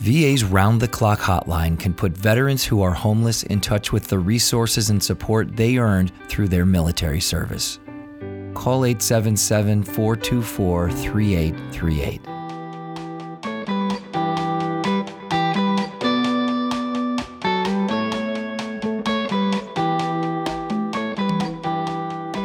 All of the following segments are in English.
VA's round the clock hotline can put veterans who are homeless in touch with the resources and support they earned through their military service. Call 877 424 3838.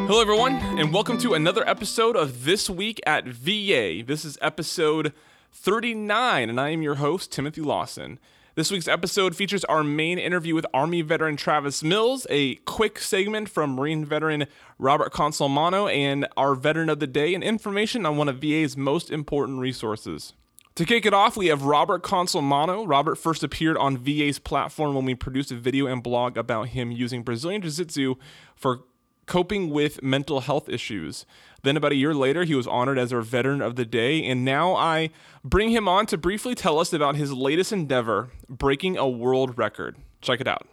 Hello, everyone, and welcome to another episode of This Week at VA. This is episode 39, and I am your host, Timothy Lawson. This week's episode features our main interview with Army veteran Travis Mills, a quick segment from Marine veteran Robert Consolmano, and our veteran of the day, and information on one of VA's most important resources. To kick it off, we have Robert Consolmano. Robert first appeared on VA's platform when we produced a video and blog about him using Brazilian Jiu Jitsu for coping with mental health issues. Then, about a year later, he was honored as our Veteran of the Day, and now I bring him on to briefly tell us about his latest endeavor, breaking a world record. Check it out.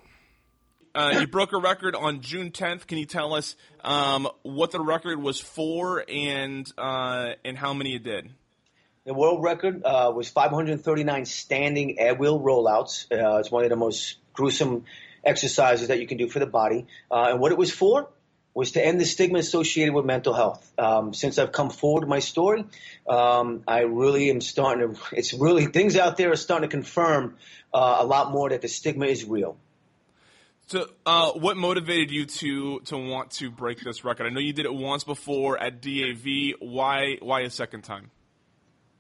Uh, you broke a record on June 10th. Can you tell us um, what the record was for and uh, and how many you did? The world record uh, was 539 standing air wheel rollouts. Uh, it's one of the most gruesome exercises that you can do for the body. Uh, and what it was for was to end the stigma associated with mental health. Um, since I've come forward with my story, um, I really am starting to, it's really, things out there are starting to confirm uh, a lot more that the stigma is real. So, uh, what motivated you to to want to break this record? I know you did it once before at DAV. Why why a second time?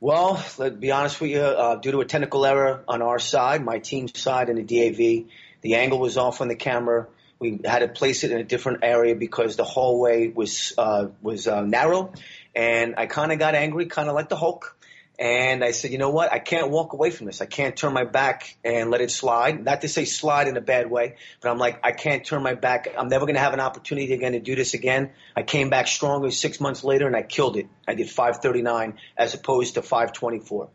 Well, let's be honest with you, uh, due to a technical error on our side, my team's side in the DAV, the angle was off on the camera. We had to place it in a different area because the hallway was uh, was uh, narrow, and I kind of got angry, kind of like the Hulk. And I said, you know what? I can't walk away from this. I can't turn my back and let it slide. Not to say slide in a bad way, but I'm like, I can't turn my back. I'm never going to have an opportunity again to do this again. I came back stronger six months later and I killed it. I did 539 as opposed to 524.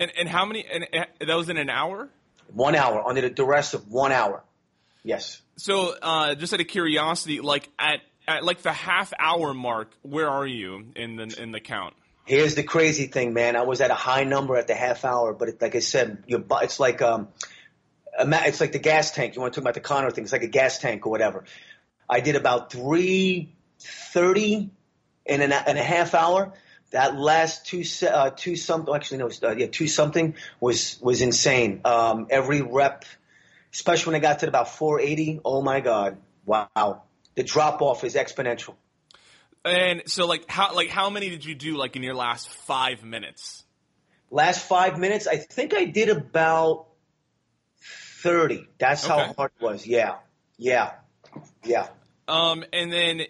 And and how many? And and that was in an hour. One hour under the duress of one hour. Yes. So, uh, just out of curiosity, like at at like the half hour mark, where are you in the in the count? Here's the crazy thing, man. I was at a high number at the half hour, but it, like I said, your it's like um, it's like the gas tank. You want to talk about the Connor thing? It's like a gas tank or whatever. I did about three thirty in an, in a half hour. That last two uh, two something actually no uh, yeah two something was was insane. Um, every rep, especially when I got to about 480. Oh my god! Wow, the drop off is exponential. And so, like, how like how many did you do like in your last five minutes? Last five minutes, I think I did about 30. That's Okay. how hard it was. Yeah. Yeah. Yeah. Um, and then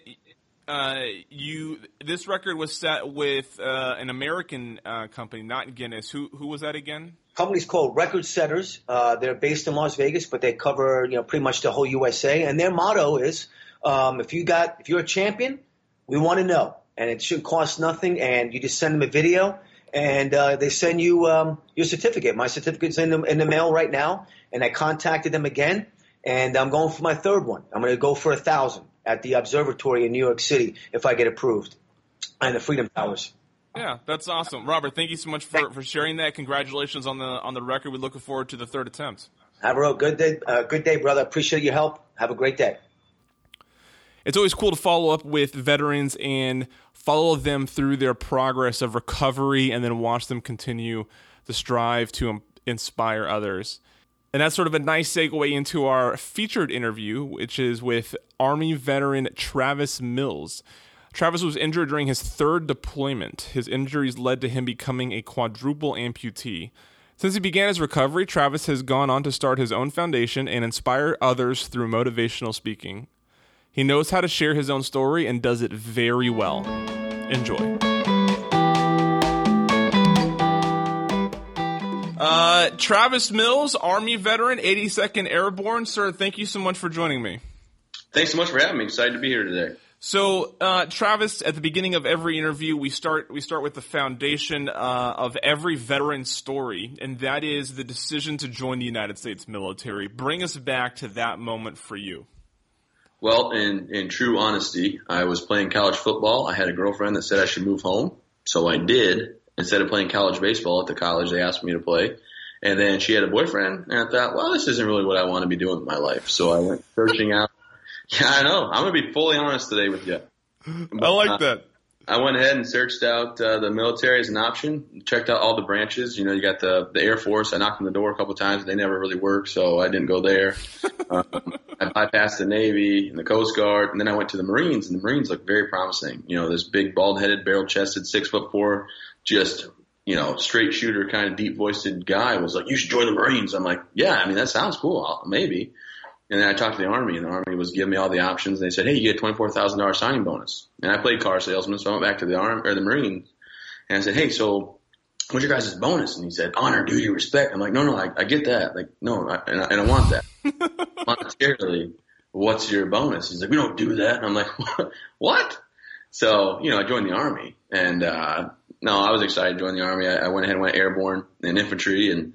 uh, you this record was set with uh, an American uh, company, not Guinness. Who who was that again? Company's called Record Setters. Uh, they're based in Las Vegas, but they cover, you know, pretty much the whole USA. And their motto is, um, if you got, if you're a champion, we want to know. And it should cost nothing. And you just send them a video and, uh, they send you, um, your certificate. My certificate's in the, in the mail right now. And I contacted them again and I'm going for my third one. I'm going to go for a thousand at the observatory in New York City if I get approved and the Freedom Towers. Yeah, that's awesome, Robert. Thank you so much for, for sharing that. Congratulations on the on the record. We're looking forward to the third attempt. Have a real good day, uh, good day, brother. Appreciate your help. Have a great day. It's always cool to follow up with veterans and follow them through their progress of recovery and then watch them continue to strive to inspire others. And that's sort of a nice segue into our featured interview, which is with Army veteran Travis Mills. Travis was injured during his third deployment. His injuries led to him becoming a quadruple amputee. Since he began his recovery, Travis has gone on to start his own foundation and inspire others through motivational speaking. He knows how to share his own story and does it very well. Enjoy. Uh, Travis Mills, Army veteran, 82nd Airborne. Sir, thank you so much for joining me. Thanks so much for having me. Excited to be here today. So, uh, Travis, at the beginning of every interview, we start we start with the foundation uh, of every veteran story, and that is the decision to join the United States military. Bring us back to that moment for you. Well, in, in true honesty, I was playing college football. I had a girlfriend that said I should move home. So I did. Instead of playing college baseball at the college they asked me to play. And then she had a boyfriend, and I thought, well, this isn't really what I want to be doing with my life. So I went searching out. Yeah, I know. I'm gonna be fully honest today with you. I like uh, that. I went ahead and searched out uh, the military as an option. Checked out all the branches. You know, you got the the Air Force. I knocked on the door a couple times. They never really worked, so I didn't go there. um, I bypassed the Navy and the Coast Guard, and then I went to the Marines. And the Marines looked very promising. You know, this big, bald-headed, barrel-chested, six foot four, just you know, straight shooter kind of deep voiced guy was like, "You should join the Marines." I'm like, "Yeah, I mean that sounds cool, I'll, maybe." And then I talked to the Army, and the Army was giving me all the options. And they said, "Hey, you get a twenty-four thousand dollars signing bonus." And I played car salesman, so I went back to the Army or the Marines, and I said, "Hey, so what's your guys' bonus?" And he said, "Honor, duty, respect." I'm like, "No, no, I, I get that. Like, no, I, and, I, and I want that monetarily. What's your bonus?" He's like, "We don't do that." And I'm like, "What?" So you know, I joined the Army, and uh, no, I was excited to join the Army. I, I went ahead and went airborne in infantry, and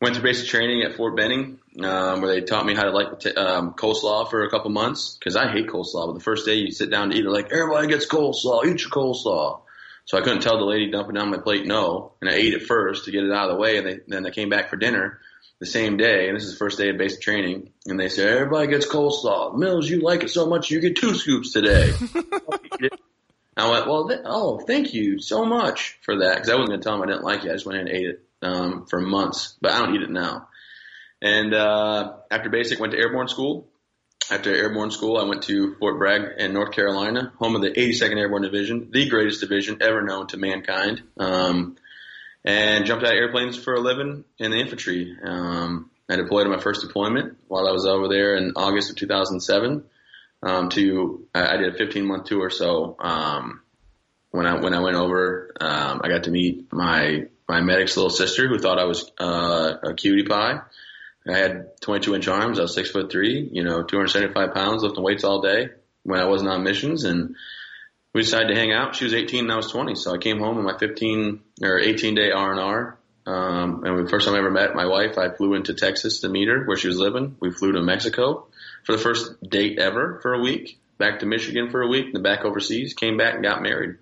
went through basic training at Fort Benning, um, where they taught me how to like t- um, coleslaw for a couple months because I hate coleslaw. But the first day you sit down to eat, they're like, everybody gets coleslaw, eat your coleslaw. So I couldn't tell the lady dumping down my plate no, and I ate it first to get it out of the way, and they, then they came back for dinner the same day, and this is the first day of basic training, and they said everybody gets coleslaw. Mills, you like it so much, you get two scoops today. I went, well, th- oh, thank you so much for that, because I wasn't going to tell them I didn't like it. I just went ahead and ate it um, for months, but I don't eat it now. And uh, after basic, went to airborne school. After airborne school, I went to Fort Bragg in North Carolina, home of the 82nd Airborne Division, the greatest division ever known to mankind. Um, and jumped out of airplanes for a living in the infantry. Um, I deployed on my first deployment while I was over there in August of 2007. Um, to I, did a 15 month tour. So um, when I when I went over, um, I got to meet my my medic's little sister who thought I was uh, a cutie pie. I had 22 inch arms. I was six foot three, you know, 275 pounds, lifting weights all day when I wasn't on missions. And we decided to hang out. She was 18 and I was 20. So I came home on my 15 or 18 day R and R. Um, and the first time I ever met my wife, I flew into Texas to meet her where she was living. We flew to Mexico for the first date ever for a week, back to Michigan for a week, then back overseas, came back and got married.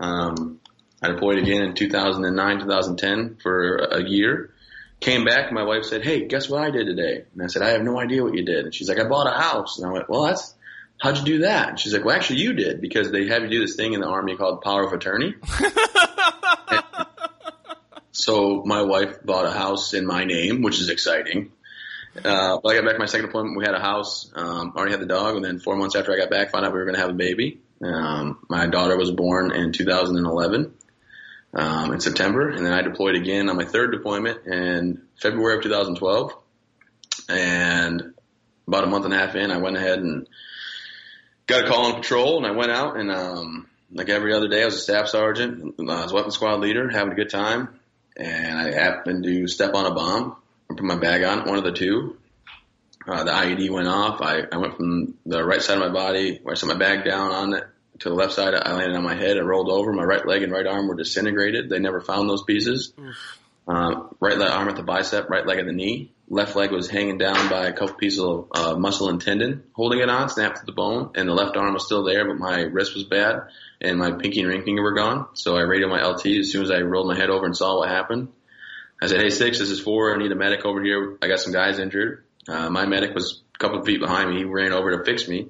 Um, I deployed again in 2009, 2010 for a year. Came back, my wife said, "Hey, guess what I did today?" And I said, "I have no idea what you did." And she's like, "I bought a house." And I went, "Well, that's how'd you do that?" And she's like, "Well, actually, you did because they have you do this thing in the army called power of attorney." so my wife bought a house in my name, which is exciting. Uh, I got back my second deployment. We had a house, um, already had the dog, and then four months after I got back, found out we were going to have a baby. Um, my daughter was born in 2011 um, in September, and then I deployed again on my third deployment in February of 2012. And about a month and a half in, I went ahead and got a call on patrol, and I went out and um, like every other day, I was a staff sergeant, I was weapons squad leader, having a good time, and I happened to step on a bomb and put my bag on one of the two. Uh, the IED went off. I, I went from the right side of my body, where I set my bag down on it, to the left side. I landed on my head and rolled over. My right leg and right arm were disintegrated. They never found those pieces. Um, right leg arm at the bicep, right leg at the knee. Left leg was hanging down by a couple pieces of uh, muscle and tendon, holding it on, snapped to the bone, and the left arm was still there, but my wrist was bad, and my pinky and ring finger were gone. So I radioed my LT as soon as I rolled my head over and saw what happened. I said, "Hey, six, this is four. I need a medic over here. I got some guys injured." Uh, my medic was a couple of feet behind me. He ran over to fix me.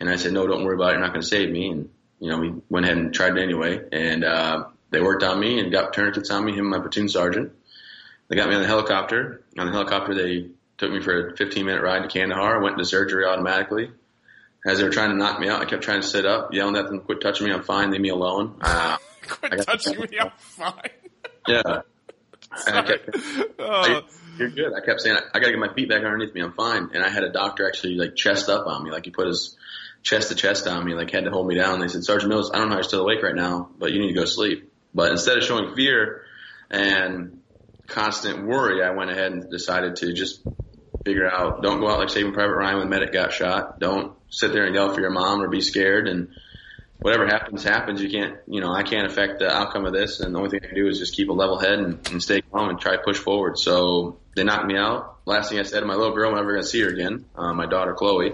And I said, no, don't worry about it. You're not going to save me. And, you know, we went ahead and tried it anyway. And, uh, they worked on me and got tourniquets on me, him and my platoon sergeant. They got me on the helicopter. On the helicopter, they took me for a 15 minute ride to Kandahar. Went into surgery automatically. As they were trying to knock me out, I kept trying to sit up, yelling at them, quit touching me, I'm fine, leave me alone. Uh, quit touching me, I'm fine. yeah. And I kept, oh. You're good. I kept saying, I, I got to get my feet back underneath me. I'm fine. And I had a doctor actually like chest up on me, like he put his chest to chest on me, like had to hold me down. They said, Sergeant Mills, I don't know how you're still awake right now, but you need to go sleep. But instead of showing fear and constant worry, I went ahead and decided to just figure out, don't go out like Saving Private Ryan when medic got shot. Don't sit there and yell for your mom or be scared. And whatever happens, happens. You can't, you know, I can't affect the outcome of this. And the only thing I can do is just keep a level head and, and stay calm and try to push forward. So they knocked me out. Last thing I said to my little girl, I'm never going to see her again. Uh, my daughter Chloe,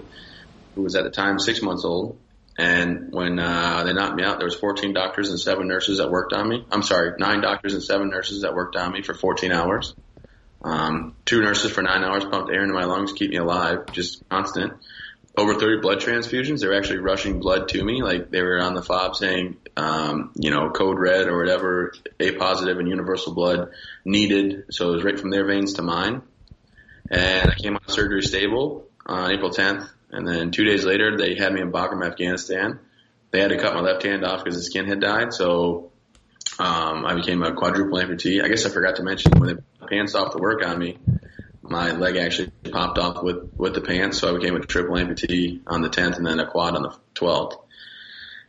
who was at the time six months old. And when uh, they knocked me out, there was 14 doctors and seven nurses that worked on me. I'm sorry, nine doctors and seven nurses that worked on me for 14 hours. Um, two nurses for nine hours pumped air into my lungs, keep me alive, just constant. Over 30 blood transfusions. They were actually rushing blood to me, like they were on the fob saying, um, you know, code red or whatever, A positive and universal blood needed. So it was right from their veins to mine. And I came out of surgery stable on April 10th. And then two days later, they had me in Bagram, Afghanistan. They had to cut my left hand off because the skin had died. So um, I became a quadruple amputee. I guess I forgot to mention when they pants off to work on me, my leg actually popped off with with the pants, so I became a triple amputee on the 10th and then a quad on the 12th.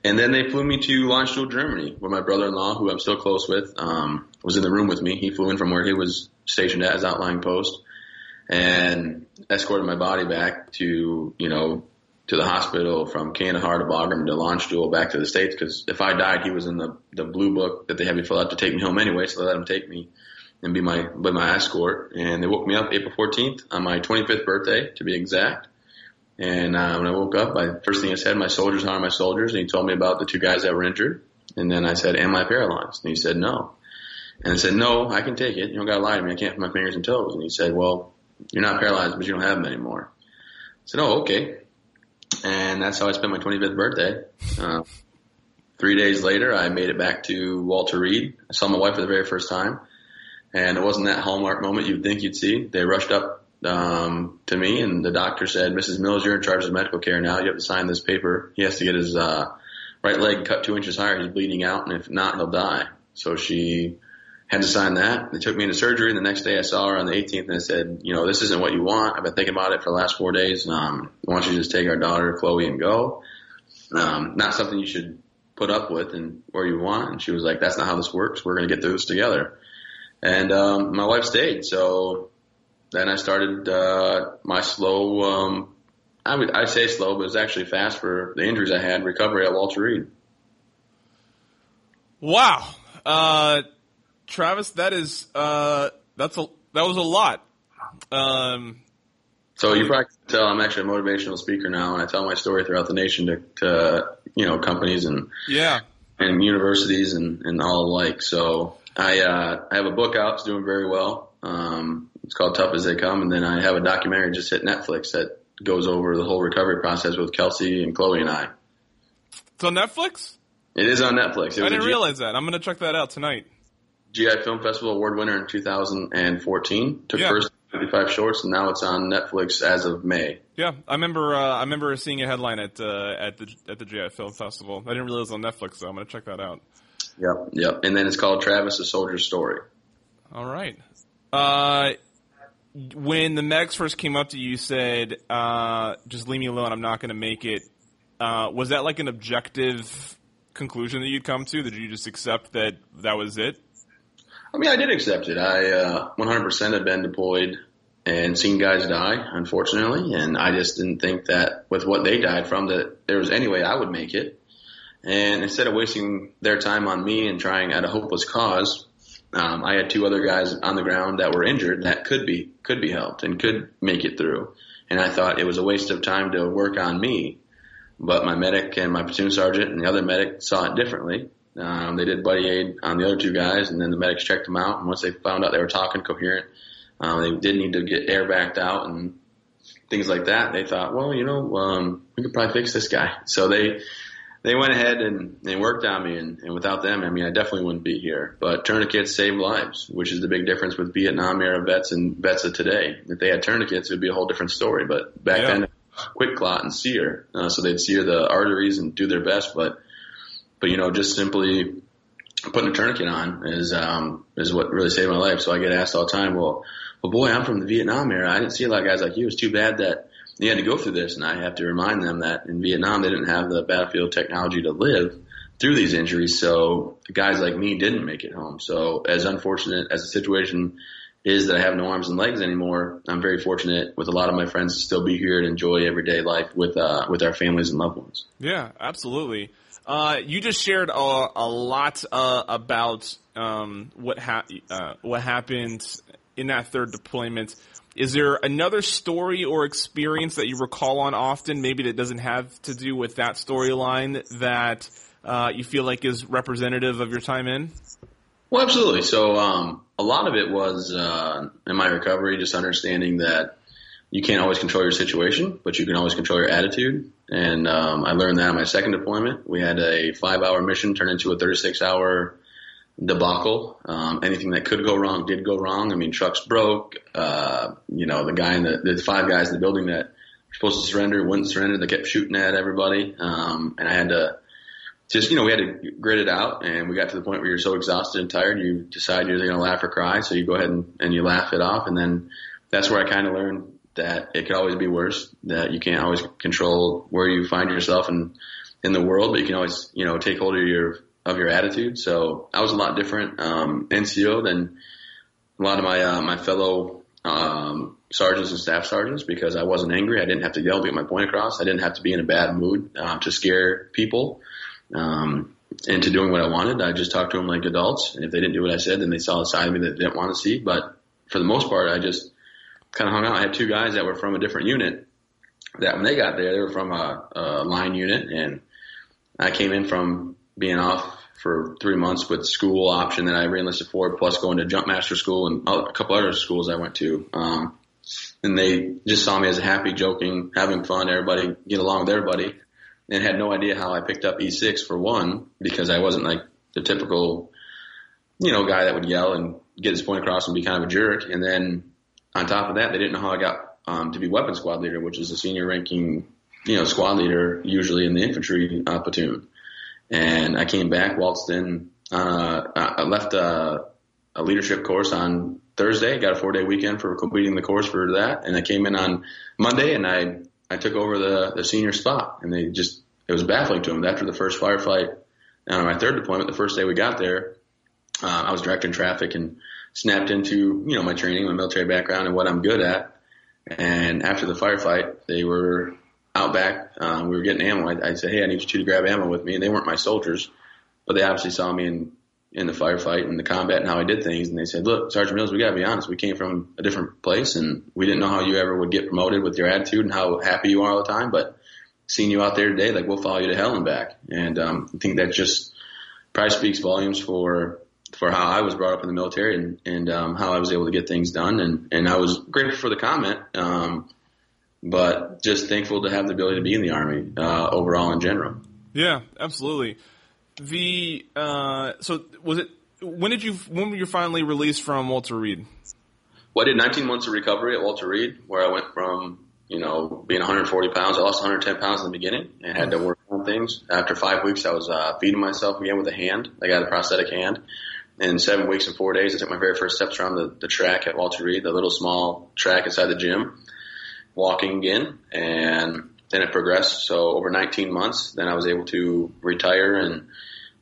And then they flew me to Landstuhl, Germany, where my brother-in-law, who I'm still close with, um, was in the room with me. He flew in from where he was stationed at his outlying post and escorted my body back to, you know, to the hospital from Kandahar to Bagram to Landstuhl back to the States because if I died, he was in the, the blue book that they had me fill out to take me home anyway, so they let him take me and be my, be my escort. And they woke me up April 14th on my 25th birthday, to be exact. And uh, when I woke up, I, first thing I said, my soldiers are my soldiers. And he told me about the two guys that were injured. And then I said, am I paralyzed? And he said, no. And I said, no, I can take it. You don't got to lie to me. I can't put my fingers and toes. And he said, well, you're not paralyzed, but you don't have them anymore. I said, oh, okay. And that's how I spent my 25th birthday. Uh, three days later, I made it back to Walter Reed. I saw my wife for the very first time. And it wasn't that hallmark moment you'd think you'd see. They rushed up um, to me, and the doctor said, "Mrs. Mills, you're in charge of medical care now. You have to sign this paper. He has to get his uh, right leg cut two inches higher. He's bleeding out, and if not, he'll die." So she had to sign that. They took me into surgery, and the next day I saw her on the 18th, and I said, "You know, this isn't what you want. I've been thinking about it for the last four days. Um, why don't you just take our daughter Chloe and go? Um, not something you should put up with and where you want." And she was like, "That's not how this works. We're going to get through this together." And um, my wife stayed. So then I started uh, my slow. Um, I would I say slow, but it was actually fast for the injuries I had. Recovery at Walter Reed. Wow, uh, Travis, that is uh, that's a that was a lot. Um, so you probably can tell I'm actually a motivational speaker now, and I tell my story throughout the nation to, to you know companies and yeah and universities and and all alike. So I uh, I have a book out. It's doing very well. Um, it's called Tough as They Come, and then I have a documentary just hit Netflix that goes over the whole recovery process with Kelsey and Chloe and I. It's on Netflix. It is on Netflix. I didn't G- realize that. I'm going to check that out tonight. GI Film Festival award winner in 2014. Took yeah. first 55 shorts, and now it's on Netflix as of May. Yeah, I remember. Uh, I remember seeing a headline at uh, at the at the GI Film Festival. I didn't realize it was on Netflix, so I'm going to check that out. Yep, yep. And then it's called Travis a Soldier Story. All right. Uh, when the Megs first came up to you, you said, uh, "Just leave me alone. I'm not going to make it." Uh, was that like an objective conclusion that you'd come to? Did you just accept that that was it? I mean, I did accept it. I uh, 100% had been deployed and seen guys die, unfortunately, and I just didn't think that with what they died from that there was any way I would make it. And instead of wasting their time on me and trying at a hopeless cause, um, I had two other guys on the ground that were injured that could be could be helped and could make it through. And I thought it was a waste of time to work on me. But my medic and my platoon sergeant and the other medic saw it differently. Um, they did buddy aid on the other two guys, and then the medics checked them out. And once they found out they were talking coherent, uh, they did need to get air backed out and things like that. They thought, well, you know, um, we could probably fix this guy. So they they went ahead and, and worked on me, and, and without them, I mean, I definitely wouldn't be here. But tourniquets save lives, which is the big difference with Vietnam era vets and vets of today. If they had tourniquets, it would be a whole different story. But back yeah. then, quick clot and sear, uh, so they'd sear the arteries and do their best. But but you know, just simply putting a tourniquet on is um, is what really saved my life. So I get asked all the time, well, well, boy, I'm from the Vietnam era. I didn't see a lot of guys like you. It's too bad that they had to go through this, and I have to remind them that in Vietnam they didn't have the battlefield technology to live through these injuries. So guys like me didn't make it home. So as unfortunate as the situation is that I have no arms and legs anymore, I'm very fortunate with a lot of my friends to still be here and enjoy everyday life with uh, with our families and loved ones. Yeah, absolutely. Uh, you just shared a, a lot uh, about um, what ha- uh, what happened in that third deployment. Is there another story or experience that you recall on often, maybe that doesn't have to do with that storyline that uh, you feel like is representative of your time in? Well, absolutely. So um, a lot of it was uh, in my recovery, just understanding that you can't always control your situation, but you can always control your attitude. And um, I learned that on my second deployment. We had a five-hour mission turn into a 36-hour debacle. Um, anything that could go wrong did go wrong. I mean, trucks broke. Uh, you know, the guy in the, the five guys in the building that were supposed to surrender wouldn't surrender. They kept shooting at everybody. Um, and I had to just, you know, we had to grit it out and we got to the point where you're so exhausted and tired, you decide you're going to laugh or cry. So you go ahead and, and you laugh it off. And then that's where I kind of learned that it could always be worse, that you can't always control where you find yourself in, in the world, but you can always, you know, take hold of your of your attitude. So I was a lot different um, NCO than a lot of my uh, my fellow um, sergeants and staff sergeants because I wasn't angry. I didn't have to yell to get my point across. I didn't have to be in a bad mood uh, to scare people um, into doing what I wanted. I just talked to them like adults, and if they didn't do what I said, then they saw a side of me that they didn't want to see. But for the most part, I just kind of hung out. I had two guys that were from a different unit that when they got there, they were from a, a line unit, and I came in from being off for three months with school option that I reenlisted for, plus going to jump master school and a couple other schools I went to. Um, and they just saw me as a happy, joking, having fun, everybody get along with everybody, and had no idea how I picked up E6 for one because I wasn't like the typical, you know, guy that would yell and get his point across and be kind of a jerk. And then on top of that, they didn't know how I got um, to be weapons squad leader, which is a senior ranking, you know, squad leader usually in the infantry uh, platoon. And I came back, waltzed in, uh, I left a, a leadership course on Thursday, got a four day weekend for completing the course for that. And I came in on Monday and I, I took over the, the senior spot and they just, it was baffling to them after the first firefight. And on my third deployment, the first day we got there, uh, I was directing traffic and snapped into, you know, my training, my military background and what I'm good at. And after the firefight, they were out back. Um, we were getting ammo. I, I said, "Hey, I need you two to grab ammo with me." And they weren't my soldiers, but they obviously saw me in in the firefight and the combat and how I did things. And they said, "Look, Sergeant Mills, we got to be honest. We came from a different place, and we didn't know how you ever would get promoted with your attitude and how happy you are all the time. But seeing you out there today, like we'll follow you to hell and back." And um, I think that just probably speaks volumes for for how I was brought up in the military and and um, how I was able to get things done. And and I was grateful for the comment. Um, but just thankful to have the ability to be in the army uh, overall in general. Yeah, absolutely. The uh, so was it when did you when were you finally released from Walter Reed? Well, I did 19 months of recovery at Walter Reed, where I went from you know being 140 pounds. I lost 110 pounds in the beginning and had to work on things. After five weeks, I was uh, feeding myself again with a hand. I got a prosthetic hand. In seven weeks and four days, I took my very first steps around the, the track at Walter Reed, the little small track inside the gym walking again, and then it progressed. So over 19 months, then I was able to retire, and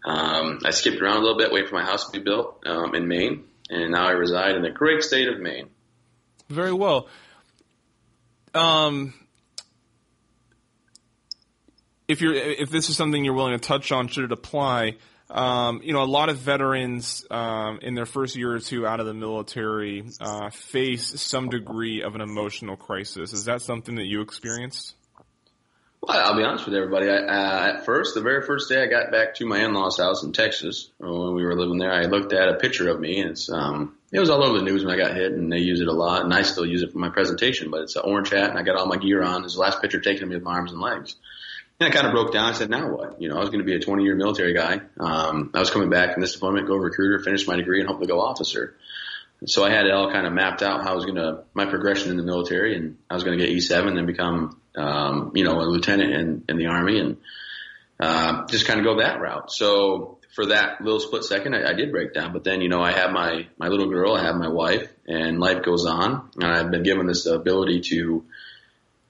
um, I skipped around a little bit, waiting for my house to be built um, in Maine, and now I reside in the great state of Maine. Very well. Um, if you're if this is something you're willing to touch on, should it apply? Um, you know, a lot of veterans um, in their first year or two out of the military uh, face some degree of an emotional crisis. Is that something that you experienced? Well, I'll be honest with everybody. I, uh, at first, the very first day I got back to my in-laws' house in Texas uh, when we were living there, I looked at a picture of me, and it's um, it was all over the news when I got hit, and they use it a lot, and I still use it for my presentation. But it's an orange hat, and I got all my gear on. It's the last picture taken of me with my arms and legs. And I kind of broke down. I said, now what? You know, I was going to be a 20 year military guy. Um, I was coming back from this deployment, go recruiter, finish my degree, and hopefully go officer. So I had it all kind of mapped out how I was going to, my progression in the military, and I was going to get E7 and then become, um, you know, a lieutenant in, in the Army and uh, just kind of go that route. So for that little split second, I, I did break down. But then, you know, I have my, my little girl, I have my wife, and life goes on. And I've been given this ability to,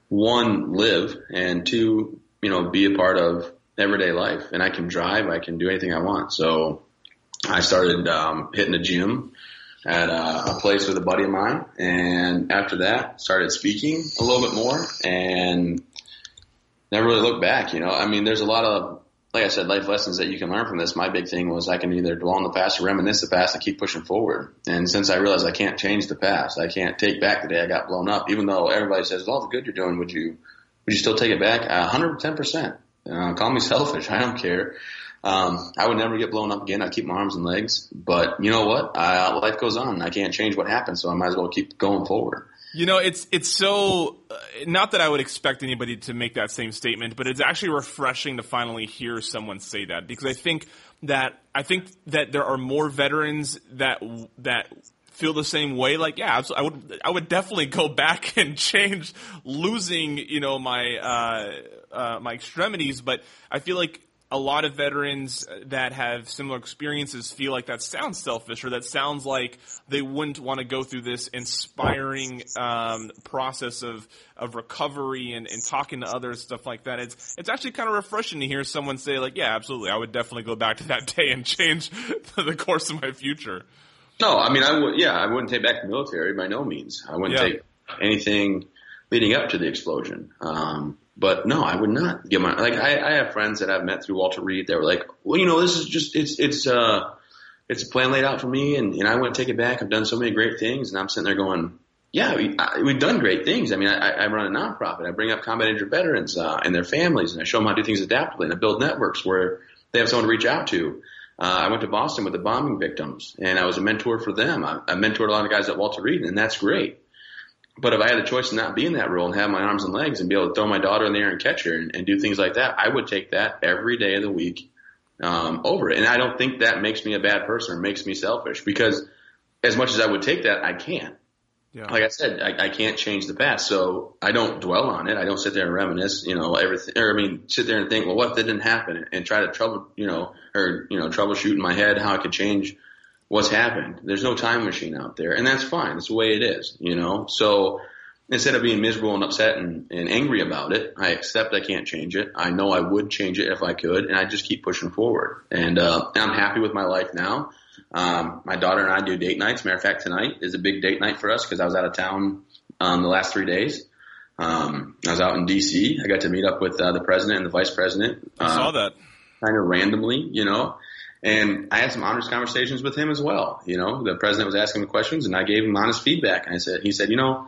one, live, and two, you know, be a part of everyday life. And I can drive, I can do anything I want. So I started um, hitting the gym at a, a place with a buddy of mine, and after that, started speaking a little bit more, and never really looked back. You know, I mean, there's a lot of like I said, life lessons that you can learn from this. My big thing was I can either dwell on the past or reminisce the past and keep pushing forward. And since I realized I can't change the past, I can't take back the day I got blown up, even though everybody says, all the good you're doing, would you would you still take it back? hundred ten percent. Uh, call me selfish. I don't care. Um, I would never get blown up again. I'd keep my arms and legs. But you know what? Uh, life goes on. I can't change what happened, so I might as well keep going forward. You know, it's it's so uh, not that I would expect anybody to make that same statement, but it's actually refreshing to finally hear someone say that because I think that I think that there are more veterans that that feel the same way. Like, yeah, I would I would definitely go back and change losing, you know, my uh, uh, my extremities, but I feel like a lot of veterans that have similar experiences feel like that sounds selfish or that sounds like they wouldn't want to go through this inspiring um, process of of recovery and, and talking to others stuff like that it's it's actually kind of refreshing to hear someone say like yeah absolutely I would definitely go back to that day and change the course of my future no I mean I would yeah I wouldn't take back the military by no means I wouldn't yeah. take anything leading up to the explosion um, but no, I would not get my like. I, I have friends that I've met through Walter Reed. They were like, well, you know, this is just it's it's uh it's a plan laid out for me, and and I want to take it back. I've done so many great things, and I'm sitting there going, yeah, we, I, we've done great things. I mean, I, I run a nonprofit. I bring up combat injured veterans uh, and their families, and I show them how to do things adaptively, and I build networks where they have someone to reach out to. Uh, I went to Boston with the bombing victims, and I was a mentor for them. I, I mentored a lot of guys at Walter Reed, and that's great. But if I had the choice to not be in that role and have my arms and legs and be able to throw my daughter in the air and catch her and, and do things like that, I would take that every day of the week um, over it. And I don't think that makes me a bad person or makes me selfish because as much as I would take that, I can't. Yeah. Like I said, I, I can't change the past, so I don't dwell on it. I don't sit there and reminisce, you know, everything, or I mean, sit there and think, well, what didn't happen, and try to trouble, you know, or you know, troubleshoot in my head how I could change what's happened. There's no time machine out there, and that's fine. It's the way it is, you know. So instead of being miserable and upset and, and angry about it, I accept I can't change it. I know I would change it if I could, and I just keep pushing forward. And, uh, and I'm happy with my life now. Um, my daughter and I do date nights. Matter of fact, tonight is a big date night for us because I was out of town um, the last three days. Um, I was out in D.C. I got to meet up with uh, the president and the vice president. I saw uh, that. Kind of randomly, you know. And I had some honest conversations with him as well. You know, the president was asking me questions and I gave him honest feedback. And I said, he said, you know,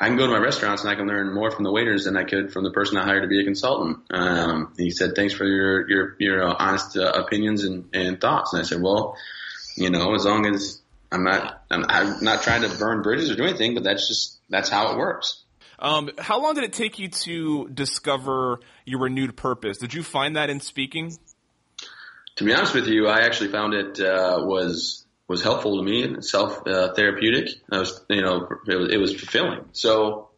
I can go to my restaurants and I can learn more from the waiters than I could from the person I hired to be a consultant. Um, he said, thanks for your, your, your uh, honest uh, opinions and, and thoughts. And I said, well, you know, as long as I'm not, I'm, I'm not trying to burn bridges or do anything, but that's just, that's how it works. Um, how long did it take you to discover your renewed purpose? Did you find that in speaking? to be honest with you, I actually found it uh, was was helpful to me and self uh, therapeutic. I was, you know, it was, it was fulfilling. So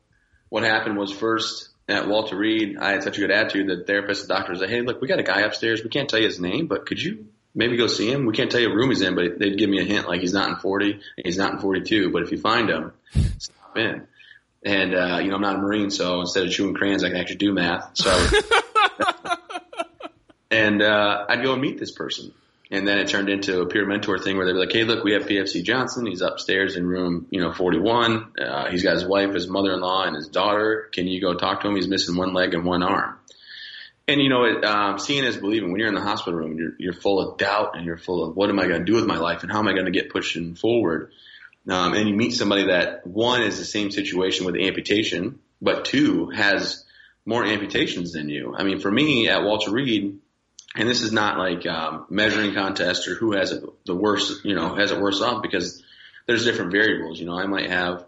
what happened was first at Walter Reed, I had such a good attitude that therapists and doctors said, "Hey, look, we got a guy upstairs. We can't tell you his name, but could you maybe go see him? We can't tell you what room he's in, but they'd give me a hint, like he's not in 40, he's not in 42. But if you find him, stop in." And uh, you know, I'm not a Marine, so instead of chewing crayons, I can actually do math. So. and uh, I'd go and meet this person. And then it turned into a peer mentor thing where they'd be like, "Hey, look, we have PFC Johnson. He's upstairs in room, you know, 41. Uh, he's got his wife, his mother-in-law, and his daughter. Can you go talk to him? He's missing one leg and one arm." And you know, it, um, seeing is believing. When you're in the hospital room, you're you're full of doubt and you're full of what am I going to do with my life and how am I going to get pushing forward. Um, and you meet somebody that one is the same situation with amputation, but two has more amputations than you. I mean, for me at Walter Reed, and this is not like um, measuring contest or who has it the worst, you know, has it worse off because there's different variables. You know, I might have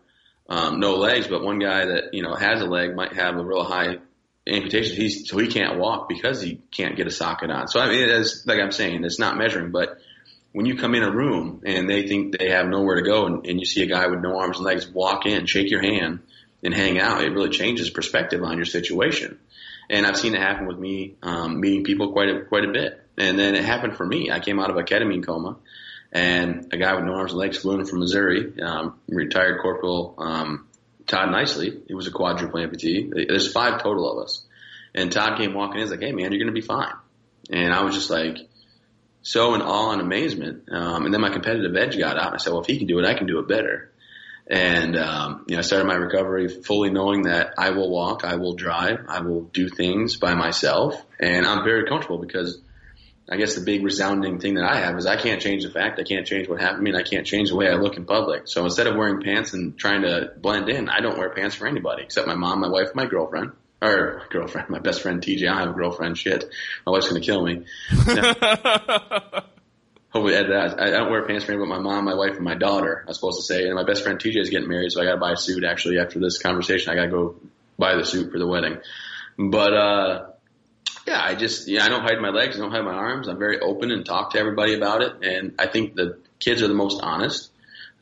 um, no legs, but one guy that you know has a leg might have a real high amputation. He's so he can't walk because he can't get a socket on. So I mean, it's like I'm saying, it's not measuring, but when you come in a room and they think they have nowhere to go, and, and you see a guy with no arms and legs walk in, shake your hand, and hang out, it really changes perspective on your situation. And I've seen it happen with me um, meeting people quite a, quite a bit. And then it happened for me. I came out of a ketamine coma, and a guy with no arms and legs flew in from Missouri, um, retired Corporal um, Todd Nicely. He was a quadruple amputee. There's five total of us. And Todd came walking in. He's like, "Hey, man, you're going to be fine." And I was just like, so in awe and amazement. Um, and then my competitive edge got out. And I said, well, if he can do it, I can do it better. And, um, you know, I started my recovery fully knowing that I will walk, I will drive, I will do things by myself. And I'm very comfortable because I guess the big resounding thing that I have is I can't change the fact, I can't change what happened to me, and I can't change the way I look in public. So instead of wearing pants and trying to blend in, I don't wear pants for anybody except my mom, my wife, my girlfriend. or girlfriend, my best friend TJ. I have a girlfriend. Shit, my wife's gonna kill me. Hopefully, add that. I, I don't wear pants for anybody but my mom, my wife, and my daughter. I'm supposed to say, and my best friend TJ is getting married, so I got to buy a suit. Actually, after this conversation, I got to go buy the suit for the wedding. But uh, yeah, I just yeah, I don't hide my legs, I don't hide my arms. I'm very open and talk to everybody about it, and I think the kids are the most honest.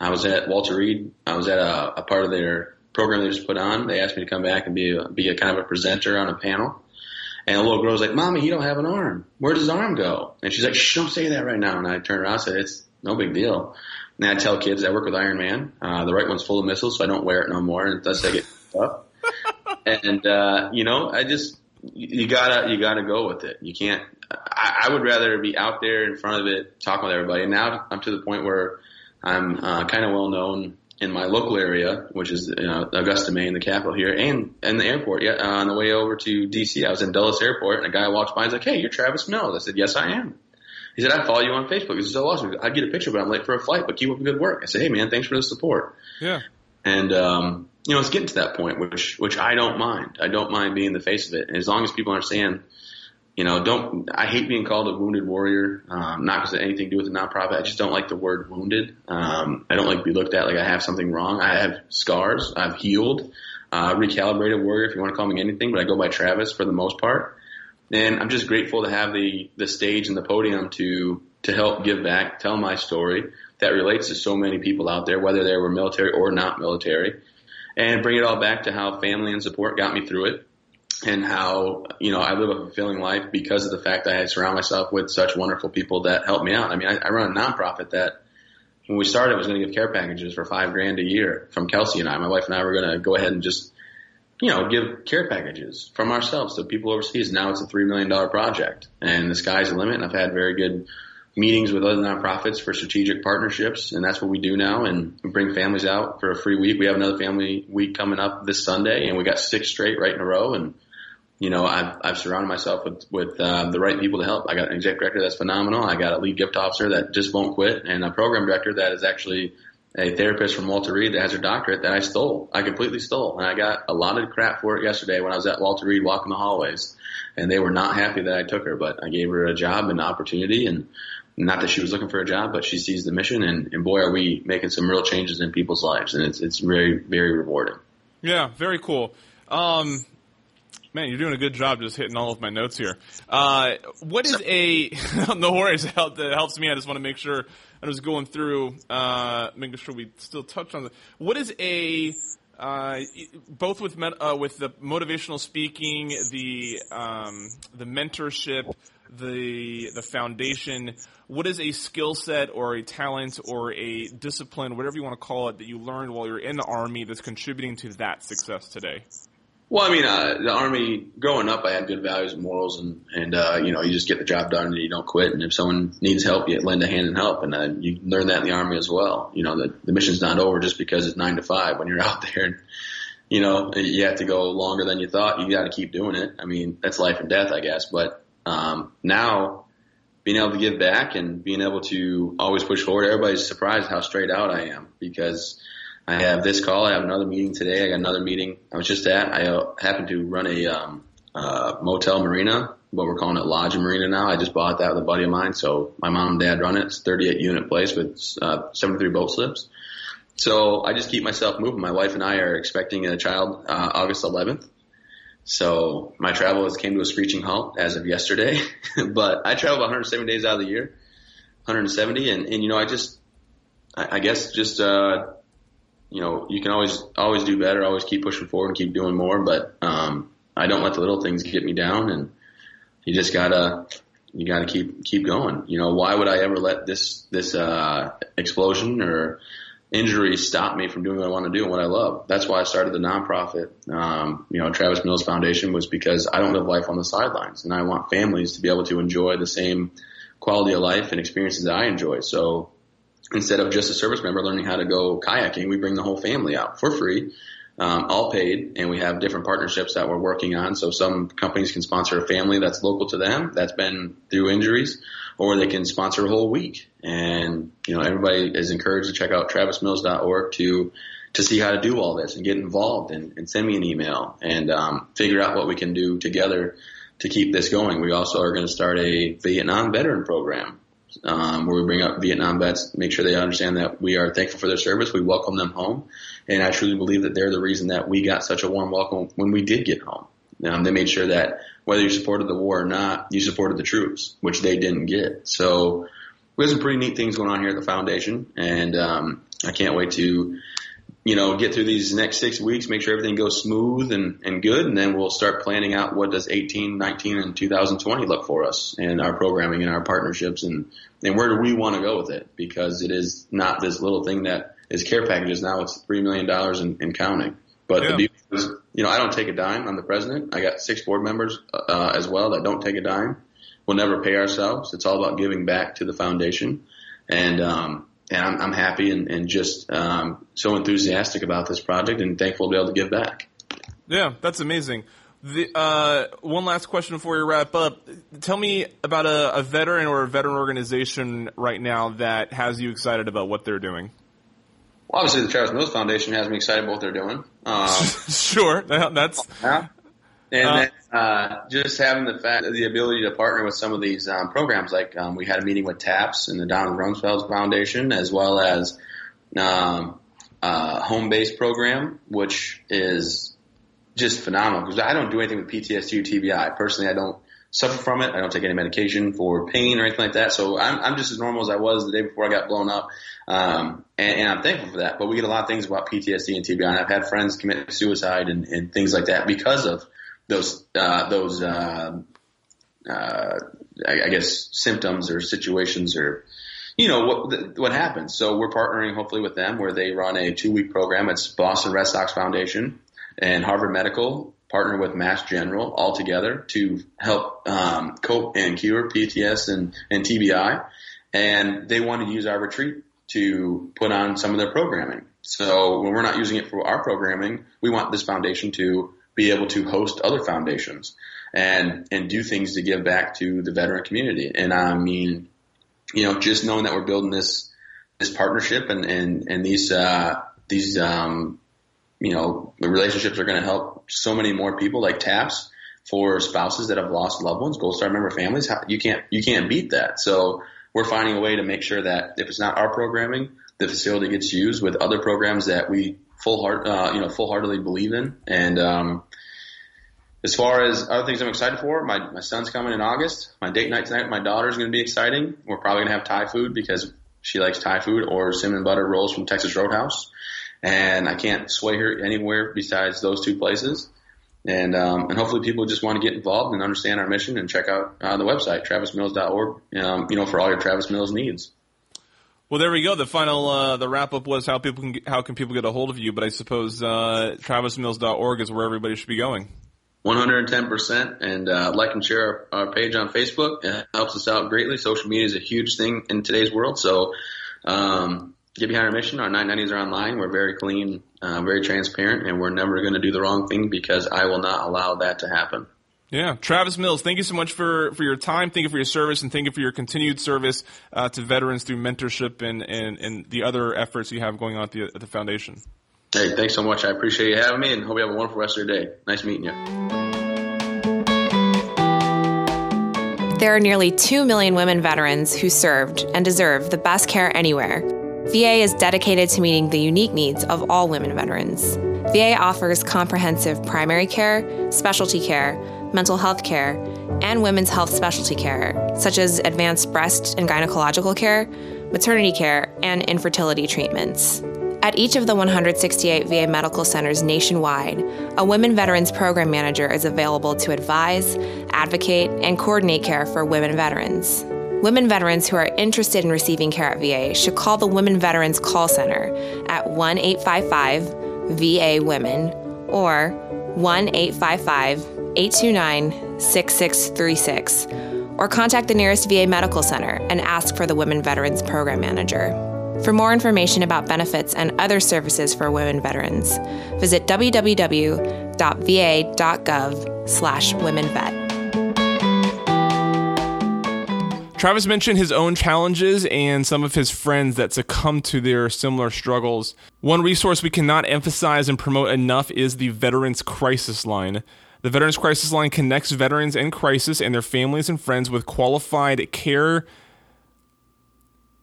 I was at Walter Reed. I was at a, a part of their program they just put on. They asked me to come back and be a, be a kind of a presenter on a panel. And the little girl's like, "Mommy, you don't have an arm. Where does his arm go?" And she's like, "Shh, don't say that right now." And I turned around and said, "It's no big deal." And I tell kids I work with Iron Man. Uh, the right one's full of missiles, so I don't wear it no more, and does take it up. and uh, you know, I just you gotta you gotta go with it. You can't. I, I would rather be out there in front of it, talking with everybody. And now I'm to the point where I'm uh, kind of well known in my local area, which is you know, Augusta, Maine, the capital here, and and the airport. Yeah, uh, on the way over to DC, I was in Dulles Airport, and a guy walks by and he's like, "Hey, you're Travis Mills." I said, "Yes, I am." He said, "I follow you on Facebook." He said, "So awesome! I get a picture, but I'm late for a flight. But keep up the good work." I said, "Hey, man, thanks for the support." Yeah. And um, you know, it's getting to that point, which which I don't mind. I don't mind being the face of it, and as long as people understand you know, don't, I hate being called a wounded warrior, um, not because of anything to do with the nonprofit. I just don't like the word wounded. Um, I don't like to be looked at like I have something wrong. I have scars. I've healed, uh, recalibrated warrior, if you want to call me anything, but I go by Travis for the most part. And I'm just grateful to have the, the stage and the podium to, to help give back, tell my story that relates to so many people out there, whether they were military or not military, and bring it all back to how family and support got me through it and how you know I live a fulfilling life because of the fact that I surround myself with such wonderful people that help me out. I mean, I, I run a nonprofit that when we started was going to give care packages for five grand a year from Kelsey and I. My wife and I were going to go ahead and just you know give care packages from ourselves to people overseas. Now it's a three million dollar project, and the sky's the limit. And I've had very good meetings with other nonprofits for strategic partnerships, and that's what we do now. And we bring families out for a free week. We have another family week coming up this Sunday, and we got six straight right in a row, and you know, I've, I've surrounded myself with, with, uh, the right people to help. I got an exec director that's phenomenal. I got a lead gift officer that just won't quit and a program director that is actually a therapist from Walter Reed that has her doctorate that I stole. I completely stole. And I got a lot of crap for it yesterday when I was at Walter Reed walking the hallways and they were not happy that I took her, but I gave her a job and an opportunity and not that she was looking for a job, but she sees the mission and, and boy, are we making some real changes in people's lives. And it's, it's very, very rewarding. Yeah, very cool. Um, Man, you're doing a good job just hitting all of my notes here. Uh, what is a no worries? That helps me. I just want to make sure I was going through, uh, making sure we still touch on the. What is a uh, both with uh, with the motivational speaking, the um, the mentorship, the the foundation. What is a skill set or a talent or a discipline, whatever you want to call it, that you learned while you're in the army that's contributing to that success today? Well, I mean, uh, the army. Growing up, I had good values and morals, and and uh, you know, you just get the job done and you don't quit. And if someone needs help, you lend a hand and help. And uh, you learn that in the army as well. You know, the the mission's not over just because it's nine to five. When you're out there, and you know, you have to go longer than you thought. You got to keep doing it. I mean, that's life and death, I guess. But um, now, being able to give back and being able to always push forward, everybody's surprised how straight out I am because I have this call. I have another meeting today. I got another meeting I was just at. I uh, happen to run a um, uh, motel marina, what we're calling it Lodge Marina now. I just bought that with a buddy of mine. So my mom and dad run it. It's 38 unit place with uh, 73 boat slips. So I just keep myself moving. My wife and I are expecting a child uh, August 11th. So my travel has came to a screeching halt as of yesterday. but I travel 170 days out of the year, 170, and and you know I just I, I guess just uh you know, you can always always do better, always keep pushing forward and keep doing more. But um, I don't let the little things get me down, and you just gotta you gotta keep keep going. You know, why would I ever let this this uh, explosion or injury stop me from doing what I want to do and what I love? That's why I started the nonprofit. Um, you know, Travis Mills Foundation was because I don't live life on the sidelines, and I want families to be able to enjoy the same quality of life and experiences that I enjoy. So instead of just a service member learning how to go kayaking, we bring the whole family out for free, um, all paid, and we have different partnerships that we're working on. So some companies can sponsor a family that's local to them that's been through injuries, or they can sponsor a whole week. And you know, everybody is encouraged to check out travismills.org to to see how to do all this and get involved and, and send me an email and um, figure out what we can do together to keep this going. We also are going to start a Vietnam veteran program um, where we bring up Vietnam vets, make sure they understand that we are thankful for their service. We welcome them home. And I truly believe that they're the reason that we got such a warm welcome when we did get home. Um, they made sure that whether you supported the war or not, you supported the troops, which they didn't get. So we have some pretty neat things going on here at the foundation, and um, I can't wait to you know, get through these next six weeks, make sure everything goes smooth and, and good, and then we'll start planning out what does 18, 19, and 2020 look for us and our programming and our partnerships and, and where do we want to go with it? Because it is not this little thing that is care packages now. It's $3 million and, and counting. But yeah. the beauty is, you know, I don't take a dime. I'm the president. I got six board members uh, as well that don't take a dime. We'll never pay ourselves. It's all about giving back to the foundation. And, um, and I'm, I'm happy and, and just um, so enthusiastic about this project and thankful to be able to give back. Yeah, that's amazing. The, uh, one last question before we wrap up. Tell me about a, a, veteran or a veteran organization right now that has you excited about what they're doing. Well, obviously, the Travis Mills Foundation has me excited about what they're doing. Um, sure, that's yeah. And uh, then uh, just having the fact, the ability to partner with some of these um, programs, like um, we had a meeting with TAPS and the Donald Rumsfeld Foundation, as well as um, uh, Home Base program, which is just phenomenal because I don't do anything with PTSD or TBI. Personally, I don't suffer from it. I don't take any medication for pain or anything like that. So I'm, I'm just as normal as I was the day before I got blown up. Um, and, and, I'm thankful for that. But we get a lot of things about PTSD and TBI. And I've had friends commit suicide and, and things like that because of those uh, those uh, uh, I, I guess symptoms or situations or you know what what happens. So we're partnering hopefully with them where they run a two week program. It's Boston Red Sox Foundation and Harvard Medical partner with Mass General all together to help um, cope and cure PTS and, and TBI. And they want to use our retreat to put on some of their programming. So when we're not using it for our programming, we want this foundation to be able to host other foundations and and do things to give back to the veteran community. And I mean, you know, just knowing that we're building this this partnership and and and these uh, these um, you know the relationships are going to help so many more people like TAPS for spouses that have lost loved ones, Gold Star member families. You can't you can't beat that. So we're finding a way to make sure that if it's not our programming, the facility gets used with other programs that we full heart, uh, you know, full heartedly believe in. And, um, as far as other things I'm excited for, my, my son's coming in August. My date night tonight with my daughter is going to be exciting. We're probably going to have Thai food because she likes Thai food or cinnamon butter rolls from Texas Roadhouse. And I can't sway her anywhere besides those two places. And, um, and hopefully people just want to get involved and understand our mission and check out uh, the website, travismills.org, um, you know, for all your Travis Mills needs. Well, there we go. The final, uh, the wrap up was how people can, how can people get a hold of you? But I suppose uh, TravisMills.org is where everybody should be going. 110% and uh, like and share our, our, page on Facebook. It helps us out greatly. Social media is a huge thing in today's world. So um, get behind our mission. Our 990s are online. We're very clean, uh, very transparent, and we're never going to do the wrong thing because I will not allow that to happen. Yeah, Travis Mills, thank you so much for, for your time. Thank you for your service, and thank you for your continued service uh, to veterans through mentorship and, and, and the other efforts you have going on at the, at the foundation. Hey, thanks so much. I appreciate you having me, and hope you have a wonderful rest of your day. Nice meeting you. There are nearly 2 million women veterans who served and deserve the best care anywhere. VA is dedicated to meeting the unique needs of all women veterans. VA offers comprehensive primary care, specialty care, mental health care, and women's health specialty care, such as advanced breast and gynecological care, maternity care, and infertility treatments. At each of the 168 VA medical centers nationwide, a Women Veterans Program Manager is available to advise, advocate, and coordinate care for women veterans. Women veterans who are interested in receiving care at VA should call the Women Veterans Call Center at 1 855 VA Women or 1 855 829 6636 or contact the nearest VA Medical Center and ask for the Women Veterans Program Manager. For more information about benefits and other services for women veterans, visit www.va.gov/womenvet. Travis mentioned his own challenges and some of his friends that succumbed to their similar struggles. One resource we cannot emphasize and promote enough is the Veterans Crisis Line. The Veterans Crisis Line connects veterans in crisis and their families and friends with qualified care.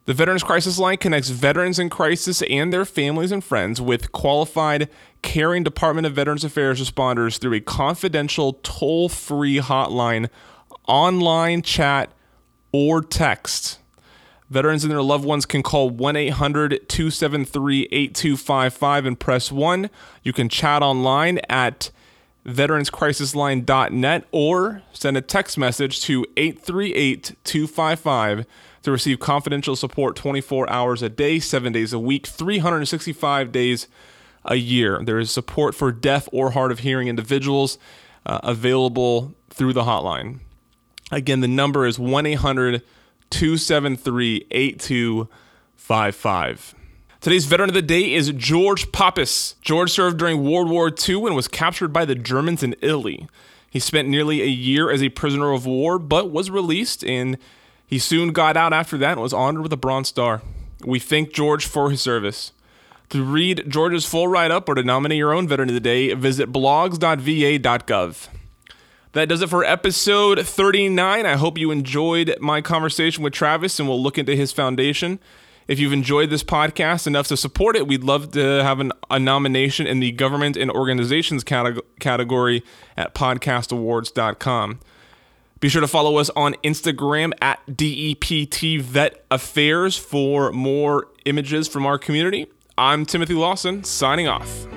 The Veterans Crisis Line connects veterans in crisis and their families and friends with qualified caring Department of Veterans Affairs responders through a confidential toll free hotline, online chat, or text. Veterans and their loved ones can call 1 800 273 8255 and press 1. You can chat online at veteranscrisisline.net or send a text message to 838 255 to receive confidential support 24 hours a day, 7 days a week, 365 days a year. There is support for deaf or hard of hearing individuals uh, available through the hotline. Again, the number is 1 800 273 8255. Today's veteran of the day is George Pappas. George served during World War II and was captured by the Germans in Italy. He spent nearly a year as a prisoner of war, but was released, and he soon got out after that and was honored with a Bronze Star. We thank George for his service. To read George's full write up or to nominate your own veteran of the day, visit blogs.va.gov. That does it for episode 39. I hope you enjoyed my conversation with Travis and we'll look into his foundation. If you've enjoyed this podcast enough to support it, we'd love to have an, a nomination in the government and organizations category at podcastawards.com. Be sure to follow us on Instagram at DEPT Vet Affairs for more images from our community. I'm Timothy Lawson, signing off.